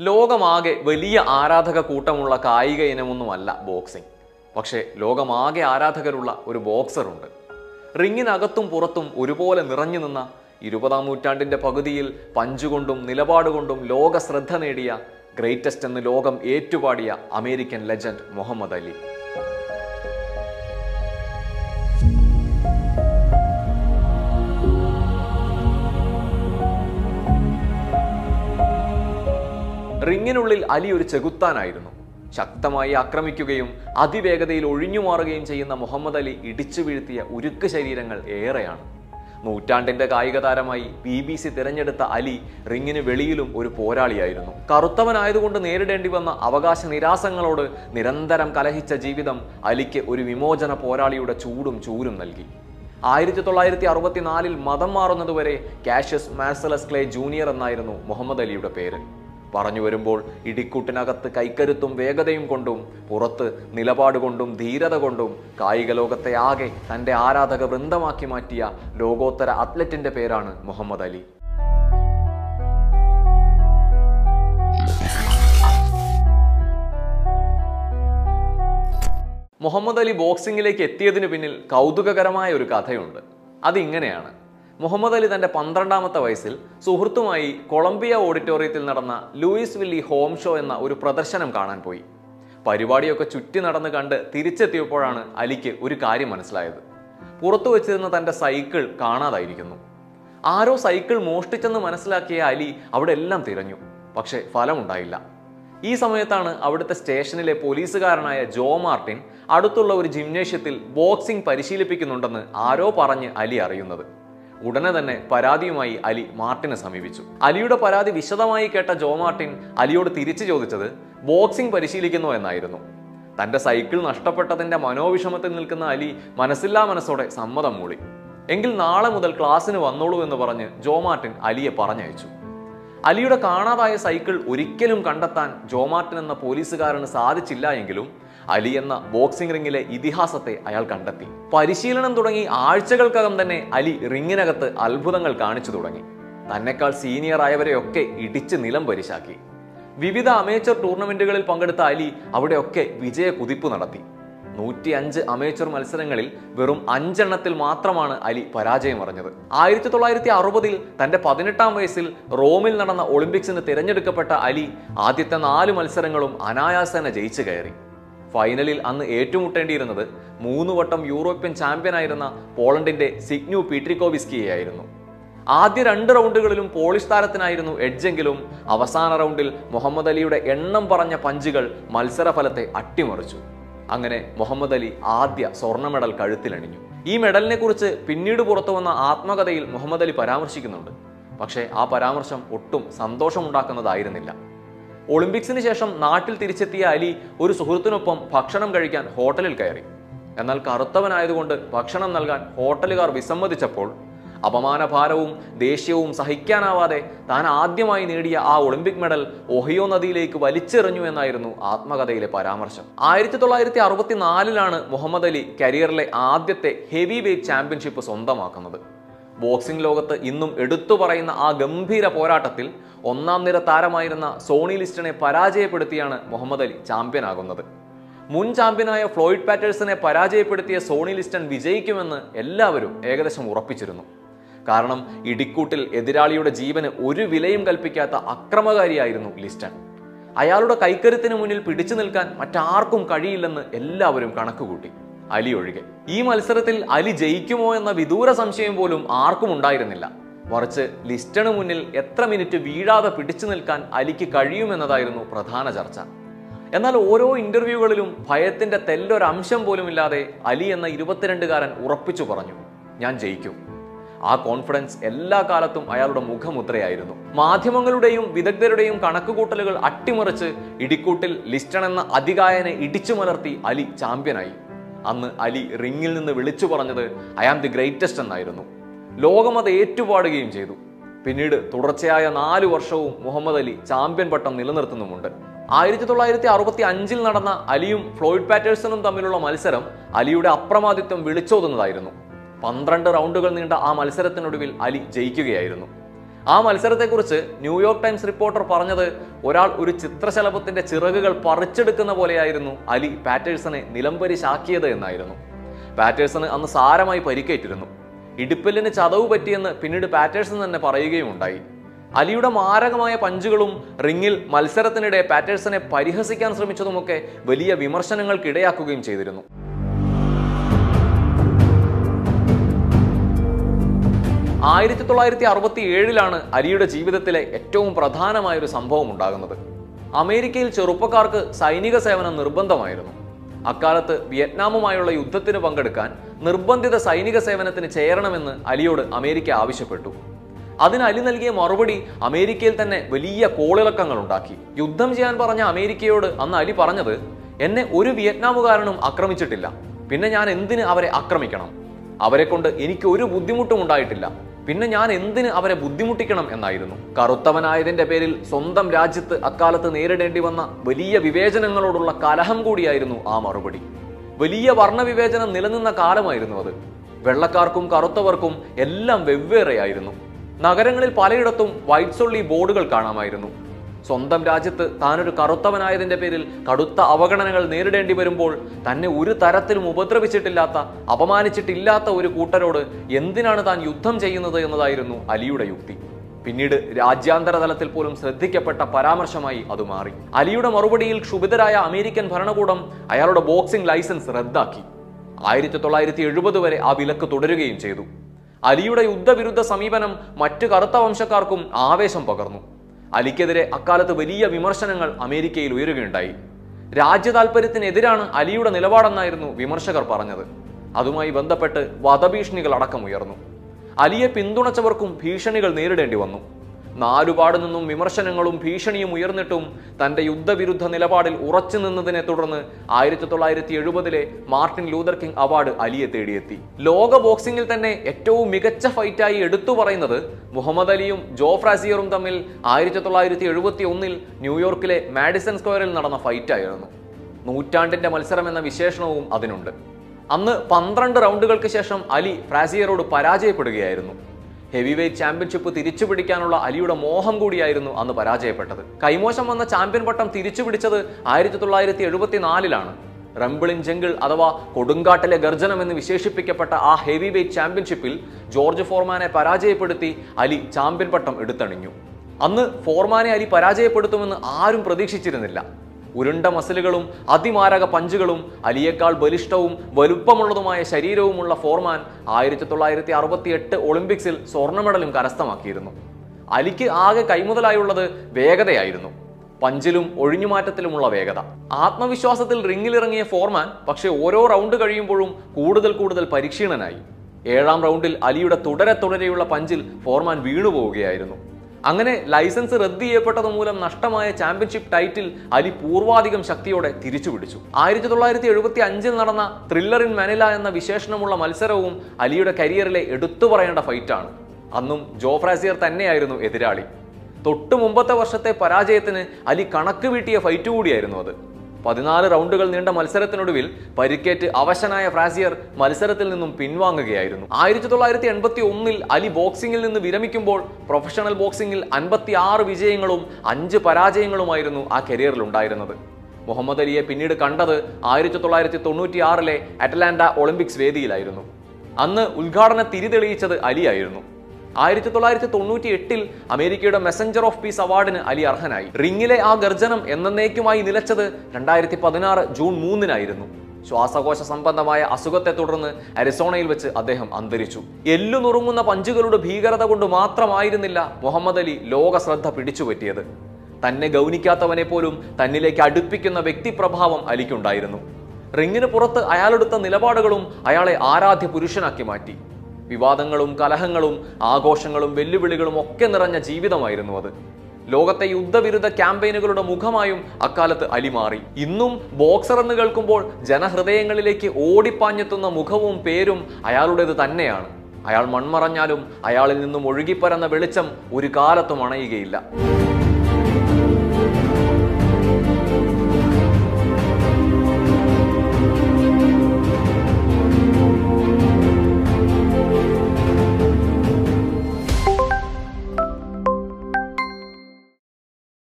ലോകമാകെ വലിയ ആരാധക കൂട്ടമുള്ള കായിക ഇനമൊന്നുമല്ല ബോക്സിംഗ്. പക്ഷേ ലോകമാകെ ആരാധകരുള്ള ഒരു ബോക്സറുണ്ട്. റിങ്ങിനകത്തും പുറത്തും ഒരുപോലെ നിറഞ്ഞു നിന്ന ഇരുപതാം നൂറ്റാണ്ടിന്റെ പകുതിയിൽ പഞ്ചുകൊണ്ടും നിലപാടുകൊണ്ടും ലോക ശ്രദ്ധ നേടിയ ഗ്രേറ്റസ്റ്റ് എന്ന് ലോകം ഏറ്റുപാടിയ അമേരിക്കൻ ലെജൻഡ് മുഹമ്മദ് അലി. റിങ്ങിനുള്ളിൽ അലി ഒരു ചെകുത്താനായിരുന്നു. ശക്തമായി ആക്രമിക്കുകയും അതിവേഗതയിൽ ഒഴിഞ്ഞുമാറുകയും ചെയ്യുന്ന മുഹമ്മദ് അലി ഇടിച്ചു വീഴ്ത്തിയ ഉരുക്ക് ശരീരങ്ങൾ ഏറെയാണ്. നൂറ്റാണ്ടിന്റെ കായിക താരമായി ബി ബി സി തിരഞ്ഞെടുത്ത അലി റിങ്ങിന് വെളിയിലും ഒരു പോരാളിയായിരുന്നു. കറുത്തവനായതുകൊണ്ട് നേരിടേണ്ടി വന്ന അവകാശ നിരാസങ്ങളോട് നിരന്തരം കലഹിച്ച ജീവിതം അലിക്ക് ഒരു വിമോചന പോരാളിയുടെ ചൂടും ചൂരും നൽകി. ആയിരത്തി തൊള്ളായിരത്തി അറുപത്തിനാലിൽ മതം മാറുന്നതുവരെ കാഷ്യസ് മാർസലസ് ക്ലേ ജൂനിയർ എന്നായിരുന്നു മുഹമ്മദ് അലിയുടെ പേര്. പറഞ്ഞു വരുമ്പോൾ ഇടിക്കൂട്ടിനകത്ത് കൈക്കരുത്തും വേഗതയും കൊണ്ടും പുറത്ത് നിലപാട് കൊണ്ടും ധീരത കൊണ്ടും കായിക ലോകത്തെ ആകെ തന്റെ ആരാധക വൃന്ദമാക്കി മാറ്റിയ ലോകോത്തര അത്ലറ്റിന്റെ പേരാണ് മുഹമ്മദ് അലി. മുഹമ്മദ് അലി ബോക്സിംഗിലേക്ക് എത്തിയതിനു പിന്നിൽ കൗതുകകരമായ ഒരു കഥയുണ്ട്. അതിങ്ങനെയാണ്. മുഹമ്മദ് അലി തന്റെ പന്ത്രണ്ടാമത്തെ വയസ്സിൽ സുഹൃത്തുമായി കൊളംബിയ ഓഡിറ്റോറിയത്തിൽ നടന്ന ലൂയിസ് വില്ലി ഹോം ഷോ എന്ന ഒരു പ്രദർശനം കാണാൻ പോയി. പരിപാടിയൊക്കെ ചുറ്റി നടന്ന് കണ്ട് തിരിച്ചെത്തിയപ്പോഴാണ് അലിക്ക് ഒരു കാര്യം മനസ്സിലായത്. പുറത്തു വച്ചിരുന്ന തന്റെ സൈക്കിൾ കാണാതായിരിക്കുന്നു. ആരോ സൈക്കിൾ മോഷ്ടിച്ചെന്ന് മനസ്സിലാക്കിയ അലി അവിടെ എല്ലാം തിരഞ്ഞു. പക്ഷേ ഫലമുണ്ടായില്ല. ഈ സമയത്താണ് അവിടുത്തെ സ്റ്റേഷനിലെ പോലീസുകാരനായ ജോ മാർട്ടിൻ അടുത്തുള്ള ഒരു ജിംനേഷ്യത്തിൽ ബോക്സിംഗ് പരിശീലിപ്പിക്കുന്നുണ്ടെന്ന് ആരോ പറഞ്ഞ് അലി അറിയുന്നത്. ഉടനെ തന്നെ പരാതിയുമായി അലി മാർട്ടിനെ സമീപിച്ചു. അലിയുടെ പരാതി വിശദമായി കേട്ട ജോ മാർട്ടിൻ അലിയോട് തിരിച്ചു ചോദിച്ചത് ബോക്സിംഗ് പരിശീലിക്കുന്നു എന്നായിരുന്നു. തന്റെ സൈക്കിൾ നഷ്ടപ്പെട്ടതിന്റെ മനോവിഷമത്തിൽ നിൽക്കുന്ന അലി മനസ്സില്ലാ മനസ്സോടെ സമ്മതം മൂളി. എങ്കിൽ നാളെ മുതൽ ക്ലാസ്സിന് വന്നോളൂ എന്ന് പറഞ്ഞ് ജോ മാർട്ടിൻ അലിയെ പറഞ്ഞയച്ചു. അലിയുടെ കാണാതായ സൈക്കിൾ ഒരിക്കലും കണ്ടെത്താൻ ജോ മാർട്ടിൻ എന്ന പോലീസുകാരന് സാധിച്ചില്ല എങ്കിലും അലി എന്ന ബോക്സിംഗ് റിംഗിലെ ഇതിഹാസത്തെ അയാൾ കണ്ടെത്തി. പരിശീലനം തുടങ്ങി ആഴ്ചകൾക്കകം തന്നെ അലി റിങ്ങിനകത്ത് അത്ഭുതങ്ങൾ കാണിച്ചു തുടങ്ങി. തന്നെക്കാൾ സീനിയർ ആയവരെയൊക്കെ ഇടിച്ച് നിലം പരിശാക്കി. വിവിധ അമേച്ചർ ടൂർണമെന്റുകളിൽ പങ്കെടുത്ത അലി അവിടെയൊക്കെ വിജയ കുതിപ്പ് നടത്തി. നൂറ്റി അഞ്ച് അമേച്ചർ മത്സരങ്ങളിൽ വെറും അഞ്ചെണ്ണത്തിൽ മാത്രമാണ് അലി പരാജയം അറിഞ്ഞത്. ആയിരത്തി തൊള്ളായിരത്തി അറുപതിൽ തന്റെ പതിനെട്ടാം വയസ്സിൽ റോമിൽ നടന്ന ഒളിമ്പിക്സിന് തിരഞ്ഞെടുക്കപ്പെട്ട അലി ആദ്യത്തെ നാല് മത്സരങ്ങളും അനായാസേന ജയിച്ചു കയറി. ഫൈനലിൽ അന്ന് ഏറ്റുമുട്ടേണ്ടിയിരുന്നത് മൂന്ന് വട്ടം യൂറോപ്യൻ ചാമ്പ്യനായിരുന്ന പോളണ്ടിന്റെ സിഗ്നു പീട്രിക്കോവിസ്കിയായിരുന്നു ആദ്യ രണ്ട് റൗണ്ടുകളിലും പോളിഷ് താരത്തിനായിരുന്നു എഡ്ജെങ്കിലും അവസാന റൗണ്ടിൽ മുഹമ്മദ് അലിയുടെ എണ്ണം പറഞ്ഞ പഞ്ചുകൾ മത്സരഫലത്തെ അട്ടിമറിച്ചു. അങ്ങനെ മുഹമ്മദ് അലി ആദ്യ സ്വർണ മെഡൽ കഴുത്തിലണിഞ്ഞു. ഈ മെഡലിനെ കുറിച്ച് പിന്നീട് പുറത്തു വന്ന ആത്മകഥയിൽ മുഹമ്മദ് അലി പരാമർശിക്കുന്നുണ്ട്. പക്ഷേ ആ പരാമർശം ഒട്ടും സന്തോഷമുണ്ടാക്കുന്നതായിരുന്നില്ല. ഒളിമ്പിക്സിന് ശേഷം നാട്ടിൽ തിരിച്ചെത്തിയ അലി ഒരു സുഹൃത്തിനൊപ്പം ഭക്ഷണം കഴിക്കാൻ ഹോട്ടലിൽ കയറി. എന്നാൽ കറുത്തവനായതുകൊണ്ട് ഭക്ഷണം നൽകാൻ ഹോട്ടലുകാർ വിസമ്മതിച്ചപ്പോൾ അപമാനഭാരവും ദേഷ്യവും സഹിക്കാനാവാതെ താൻ ആദ്യമായി നേടിയ ആ ഒളിമ്പിക് മെഡൽ ഒഹിയോ നദിയിലേക്ക് വലിച്ചെറിഞ്ഞു എന്നായിരുന്നു ആത്മകഥയിലെ പരാമർശം. ആയിരത്തി തൊള്ളായിരത്തി അറുപത്തിനാലിലാണ് മുഹമ്മദ് അലി കരിയറിലെ ആദ്യത്തെ ഹെവി വെയ്റ്റ് ചാമ്പ്യൻഷിപ്പ് സ്വന്തമാക്കുന്നത്. ബോക്സിംഗ് ലോകത്ത് ഇന്നും എടുത്തു പറയുന്ന ആ ഗംഭീര പോരാട്ടത്തിൽ ഒന്നാം നിര താരമായിരുന്ന സോണി ലിസ്റ്റിനെ പരാജയപ്പെടുത്തിയാണ് മുഹമ്മദ് അലി ചാമ്പ്യനാകുന്നത്. മുൻ ചാമ്പ്യനായ ഫ്ലോയിഡ് പാറ്റേഴ്സിനെ പരാജയപ്പെടുത്തിയ സോണി ലിസ്റ്റൺ വിജയിക്കുമെന്ന് എല്ലാവരും ഏകദേശം ഉറപ്പിച്ചിരുന്നു. കാരണം ഇടിക്കൂട്ടിൽ എതിരാളിയുടെ ജീവന് ഒരു വിലയും കൽപ്പിക്കാത്ത അക്രമകാരിയായിരുന്നു ലിസ്റ്റൺ. അയാളുടെ കൈക്കരുത്തിന് മുന്നിൽ പിടിച്ചു നിൽക്കാൻ മറ്റാർക്കും കഴിയില്ലെന്ന് എല്ലാവരും കണക്കുകൂട്ടി. അലി ഒഴികെ ഈ മത്സരത്തിൽ അലി ജയിക്കുമോ എന്ന വിദൂര സംശയം പോലും ആർക്കും ഉണ്ടായിരുന്നില്ല. മറിച്ച് ലിസ്റ്റണ് മുന്നിൽ എത്ര മിനിറ്റ് വീഴാതെ പിടിച്ചു നിൽക്കാൻ അലിക്ക് കഴിയുമെന്നതായിരുന്നു പ്രധാന ചർച്ച. എന്നാൽ ഓരോ ഇന്റർവ്യൂകളിലും ഭയത്തിന്റെ തെല്ലൊരംശം പോലും ഇല്ലാതെ അലി എന്ന ഇരുപത്തിരണ്ടുകാരൻ ഉറപ്പിച്ചു പറഞ്ഞു ഞാൻ ജയിക്കും. ആ കോൺഫിഡൻസ് എല്ലാ കാലത്തും അയാളുടെ മുഖമുദ്രയായിരുന്നു. മാധ്യമങ്ങളുടെയും വിദഗ്ധരുടെയും കണക്കുകൂട്ടലുകൾ അട്ടിമറിച്ച് ഇടിക്കൂട്ടിൽ ലിസ്റ്റൺ എന്ന അതികായനെ ഇടിച്ചു മലർത്തി അലി ചാമ്പ്യനായി. അന്ന് അലി റിങ്ങിൽ നിന്ന് വിളിച്ചു പറഞ്ഞത് ഐ ആം ദി ഗ്രേറ്റസ്റ്റ് എന്നായിരുന്നു. ലോകം അത് ഏറ്റുപാടുകയും ചെയ്തു. പിന്നീട് തുടർച്ചയായ നാല് വർഷവും മുഹമ്മദ് അലി ചാമ്പ്യൻ പട്ടം നിലനിർത്തുന്നുമുണ്ട്. ആയിരത്തി തൊള്ളായിരത്തി അറുപത്തി അഞ്ചിൽ നടന്ന അലിയും ഫ്ലോയിഡ് പാറ്റേഴ്സണും തമ്മിലുള്ള മത്സരം അലിയുടെ അപ്രമാദിത്വം വിളിച്ചോതുന്നതായിരുന്നു. പന്ത്രണ്ട് റൗണ്ടുകൾ നീണ്ട ആ മത്സരത്തിനൊടുവിൽ അലി ജയിക്കുകയായിരുന്നു. ആ മത്സരത്തെക്കുറിച്ച് ന്യൂയോർക്ക് ടൈംസ് റിപ്പോർട്ടർ പറഞ്ഞത് ഒരാൾ ഒരു ചിത്രശലഭത്തിന്റെ ചിറകുകൾ പറിച്ചെടുക്കുന്ന പോലെയായിരുന്നു അലി പാറ്റേഴ്സനെ നിലംപരിശാക്കിയത് എന്നായിരുന്നു. പാറ്റേഴ്സന് അന്ന് സാരമായി പരിക്കേറ്റിരുന്നു. ഇടുപ്പലിന് ചതവ് പറ്റിയെന്ന് പിന്നീട് പാറ്റേഴ്സൺ തന്നെ പറയുകയും ഉണ്ടായി അലിയുടെ മാരകമായ പഞ്ചുകളും റിങ്ങിൽ മത്സരത്തിനിടെ പാറ്റേഴ്സനെ പരിഹസിക്കാൻ ശ്രമിച്ചതുമൊക്കെ വലിയ വിമർശനങ്ങൾക്കിടയാക്കുകയും ചെയ്തിരുന്നു. ആയിരത്തി തൊള്ളായിരത്തി അറുപത്തി ഏഴിലാണ് അലിയുടെ ജീവിതത്തിലെ ഏറ്റവും പ്രധാനമായ ഒരു സംഭവം ഉണ്ടാകുന്നത്. അമേരിക്കയിൽ ചെറുപ്പക്കാർക്ക് സൈനിക സേവനം നിർബന്ധമായിരുന്നു. അക്കാലത്ത് വിയറ്റ്നാമുമായുള്ള യുദ്ധത്തിന് പങ്കെടുക്കാൻ നിർബന്ധിത സൈനിക സേവനത്തിന് ചേരണമെന്ന് അലിയോട് അമേരിക്ക ആവശ്യപ്പെട്ടു. അതിന് അലി നൽകിയ മറുപടി അമേരിക്കയിൽ തന്നെ വലിയ കോളിളക്കങ്ങൾ ഉണ്ടാക്കി യുദ്ധം ചെയ്യാൻ പറഞ്ഞ അമേരിക്കയോട് അന്ന് അലി പറഞ്ഞത് എന്നെ ഒരു വിയറ്റ്നാമുകാരനും ആക്രമിച്ചിട്ടില്ല. പിന്നെ ഞാൻ എന്തിന് അവരെ ആക്രമിക്കണം? അവരെ കൊണ്ട് എനിക്ക് ഒരു ബുദ്ധിമുട്ടും ഉണ്ടായിട്ടില്ല പിന്നെ ഞാൻ എന്തിന് അവരെ ബുദ്ധിമുട്ടിക്കണം എന്നായിരുന്നു? കറുത്തവനായതിന്റെ പേരിൽ സ്വന്തം രാജ്യത്ത് അക്കാലത്ത് നേരിടേണ്ടി വന്ന വലിയ വിവേചനങ്ങളോടുള്ള കലഹം കൂടിയായിരുന്നു ആ മറുപടി. വലിയ വർണവിവേചനം നിലനിന്ന കാലമായിരുന്നു അത്. വെള്ളക്കാർക്കും കറുത്തവർക്കും എല്ലാം വെവ്വേറെയായിരുന്നു നഗരങ്ങളിൽ പലയിടത്തും വൈറ്റ് സൊള്ളി ബോർഡുകൾ കാണാമായിരുന്നു. സ്വന്തം രാജ്യത്ത് താനൊരു കറുത്തവനായതിന്റെ പേരിൽ കടുത്ത അവഗണനകൾ നേരിടേണ്ടി വരുമ്പോൾ തന്നെ ഒരു തരത്തിലും ഉപദ്രവിച്ചിട്ടില്ലാത്ത അപമാനിച്ചിട്ടില്ലാത്ത ഒരു കൂട്ടരോട് എന്തിനാണ് താൻ യുദ്ധം ചെയ്യുന്നത് എന്നതായിരുന്നു അലിയുടെ യുക്തി. പിന്നീട് രാജ്യാന്തര തലത്തിൽ പോലും ശ്രദ്ധിക്കപ്പെട്ട പരാമർശമായി അത് മാറി. അലിയുടെ മറുപടിയിൽ ക്ഷുഭിതരായ അമേരിക്കൻ ഭരണകൂടം അയാളുടെ ബോക്സിംഗ് ലൈസൻസ് റദ്ദാക്കി. ആയിരത്തി തൊള്ളായിരത്തി എഴുപത് വരെ ആ വിലക്ക് തുടരുകയും ചെയ്തു. അലിയുടെ യുദ്ധവിരുദ്ധ സമീപനം മറ്റു കറുത്ത വംശക്കാർക്കും ആവേശം പകർന്നു. അലിക്കെതിരെ അക്കാലത്ത് വലിയ വിമർശനങ്ങൾ അമേരിക്കയിൽ ഉയരുകയുണ്ടായി. രാജ്യ താൽപര്യത്തിനെതിരാണ് അലിയുടെ നിലപാടെന്നായിരുന്നു വിമർശകർ പറഞ്ഞത്. അതുമായി ബന്ധപ്പെട്ട് വധഭീഷണികൾ അടക്കം ഉയർന്നു. അലിയെ പിന്തുണച്ചവർക്കും ഭീഷണികൾ നേരിടേണ്ടി വന്നു. നാലുപാട് നിന്നും വിമർശനങ്ങളും ഭീഷണിയും ഉയർന്നിട്ടും തന്റെ യുദ്ധവിരുദ്ധ നിലപാടിൽ ഉറച്ചു നിന്നതിനെ തുടർന്ന് ആയിരത്തി തൊള്ളായിരത്തി എഴുപതിലെ മാർട്ടിൻ ലൂതർ കിങ് അവാർഡ് അലിയെ തേടിയെത്തി. ലോക ബോക്സിംഗിൽ തന്നെ ഏറ്റവും മികച്ച ഫൈറ്റായി എടുത്തു പറയുന്നത് മുഹമ്മദ് അലിയും ജോ ഫ്രാസിയറും തമ്മിൽ ആയിരത്തി തൊള്ളായിരത്തി എഴുപത്തി ഒന്നിൽ ന്യൂയോർക്കിലെ മാഡിസൺ സ്ക്വയറിൽ നടന്ന ഫൈറ്റായിരുന്നു. നൂറ്റാണ്ടിന്റെ മത്സരം എന്ന വിശേഷണവും അതിനുണ്ട്. അന്ന് പന്ത്രണ്ട് റൗണ്ടുകൾക്ക് ശേഷം അലി ഫ്രാസിയറോട് പരാജയപ്പെടുകയായിരുന്നു. ഹെവി വെയ്റ്റ് ചാമ്പ്യൻഷിപ്പ് തിരിച്ചു പിടിക്കാനുള്ള അലിയുടെ മോഹം കൂടിയായിരുന്നു അന്ന് പരാജയപ്പെട്ടത്. കൈമോശം വന്ന ചാമ്പ്യൻ പട്ടം തിരിച്ചു പിടിച്ചത് ആയിരത്തി തൊള്ളായിരത്തി എഴുപത്തിനാലിലാണ് റംബിളിൻ ജംഗിൾ അഥവാ കൊടുങ്കാട്ടിലെ ഗർജനം എന്ന് വിശേഷിപ്പിക്കപ്പെട്ട ആ ഹെവി വെയ്റ്റ് ചാമ്പ്യൻഷിപ്പിൽ ജോർജ് ഫോർമാനെ പരാജയപ്പെടുത്തി അലി ചാമ്പ്യൻ പട്ടം എടുത്തണിഞ്ഞു. അന്ന് ഫോർമാനെ അലി പരാജയപ്പെടുത്തുമെന്ന് ആരും പ്രതീക്ഷിച്ചിരുന്നില്ല. ഉരുണ്ട മസിലുകളും അതിമാരക പഞ്ചുകളും അലിയേക്കാൾ ബലിഷ്ഠവും വലുപ്പമുള്ളതുമായ ശരീരവുമുള്ള ഫോർമാൻ ആയിരത്തി തൊള്ളായിരത്തി അറുപത്തി എട്ട് ഒളിമ്പിക്സിൽ സ്വർണ മെഡലും കരസ്ഥമാക്കിയിരുന്നു. അലിക്ക് ആകെ കൈമുതലായുള്ളത് വേഗതയായിരുന്നു. പഞ്ചിലും ഒഴിഞ്ഞുമാറ്റത്തിലുമുള്ള വേഗത. ആത്മവിശ്വാസത്തിൽ റിങ്ങിലിറങ്ങിയ ഫോർമാൻ പക്ഷേ ഓരോ റൗണ്ട് കഴിയുമ്പോഴും കൂടുതൽ കൂടുതൽ പരിക്ഷീണനായി. ഏഴാം റൗണ്ടിൽ അലിയുടെ തുടരെ തുടരെയുള്ള പഞ്ചിൽ ഫോർമാൻ വീണുപോവുകയായിരുന്നു. അങ്ങനെ ലൈസൻസ് റദ്ദ് ചെയ്യപ്പെട്ടത് മൂലം നഷ്ടമായ ചാമ്പ്യൻഷിപ്പ് ടൈറ്റിൽ അലി പൂർവാധികം ശക്തിയോടെ തിരിച്ചുപിടിച്ചു ആയിരത്തി തൊള്ളായിരത്തി എഴുപത്തി അഞ്ചിൽ നടന്ന ത്രില്ലർ ഇൻ മനില എന്ന വിശേഷണമുള്ള മത്സരവും അലിയുടെ കരിയറിലെ എടുത്തു പറയേണ്ട ഫൈറ്റാണ്. അന്നും ജോഫ്രാസിയർ തന്നെയായിരുന്നു എതിരാളി. തൊട്ടു മുമ്പത്തെ വർഷത്തെ പരാജയത്തിന് അലി കണക്ക് വീട്ടിയ ഫൈറ്റ് കൂടിയായിരുന്നു അത്. പതിനാല് റൗണ്ടുകൾ നീണ്ട മത്സരത്തിനൊടുവിൽ പരിക്കേറ്റ് അവശനായ ഫ്രാസിയർ മത്സരത്തിൽ നിന്നും പിൻവാങ്ങുകയായിരുന്നു. ആയിരത്തി തൊള്ളായിരത്തി എൺപത്തി ഒന്നിൽ അലി ബോക്സിംഗിൽ നിന്ന് വിരമിക്കുമ്പോൾ പ്രൊഫഷണൽ ബോക്സിംഗിൽ അൻപത്തി ആറ് വിജയങ്ങളും അഞ്ച് പരാജയങ്ങളുമായിരുന്നു ആ കരിയറിൽ ഉണ്ടായിരുന്നത് മുഹമ്മദ് അലിയെ പിന്നീട് കണ്ടത് ആയിരത്തി തൊള്ളായിരത്തി തൊണ്ണൂറ്റി ആറിലെ അറ്റലാന്റ ഒളിമ്പിക്സ് വേദിയിലായിരുന്നു. അന്ന് ഉദ്ഘാടന തിരി തെളിയിച്ചത് അലിയായിരുന്നു. ആയിരത്തി തൊള്ളായിരത്തി തൊണ്ണൂറ്റി എട്ടിൽ അമേരിക്കയുടെ മെസഞ്ചർ ഓഫ് പീസ് അവാർഡിന് അലി അർഹനായി. റിങ്ങിലെ ആ ഗർജനം എന്നേക്കുമായി നിലച്ചത് രണ്ടായിരത്തി പതിനാറ് ജൂൺ മൂന്നിനായിരുന്നു. ശ്വാസകോശ സംബന്ധമായ അസുഖത്തെ തുടർന്ന് അരിസോണയിൽ വെച്ച് അദ്ദേഹം അന്തരിച്ചു. എല്ലു നുറുങ്ങുന്ന പഞ്ചുകളുടെ ഭീകരത കൊണ്ട് മാത്രമായിരുന്നില്ല മുഹമ്മദ് അലി ലോക ശ്രദ്ധ പിടിച്ചുപറ്റിയത്. തന്നെ ഗൗനിക്കാത്തവനെ പോലും തന്നിലേക്ക് അടുപ്പിക്കുന്ന വ്യക്തിപ്രഭാവം അലിക്കുണ്ടായിരുന്നു. റിങ്ങിന് പുറത്ത് അയാളെടുത്ത നിലപാടുകളും അയാളെ ആരാധ്യ പുരുഷനാക്കി മാറ്റി. വിവാദങ്ങളും കലഹങ്ങളും ആഘോഷങ്ങളും വെല്ലുവിളികളും ഒക്കെ നിറഞ്ഞ ജീവിതമായിരുന്നു അത്. ലോകത്തെ യുദ്ധവിരുദ്ധ ക്യാമ്പയിനുകളുടെ മുഖമായും അക്കാലത്ത് അലി മാറി ഇന്നും ബോക്സർ എന്ന് കേൾക്കുമ്പോൾ ജനഹൃദയങ്ങളിലേക്ക് ഓടിപ്പാഞ്ഞെത്തുന്ന മുഖവും പേരും അയാളുടേത് തന്നെയാണ്. അയാൾ മൺമറഞ്ഞാലും അയാളിൽ നിന്നും ഒഴുകിപ്പരന്ന വെളിച്ചം ഒരു കാലത്തും അണയുകയില്ല.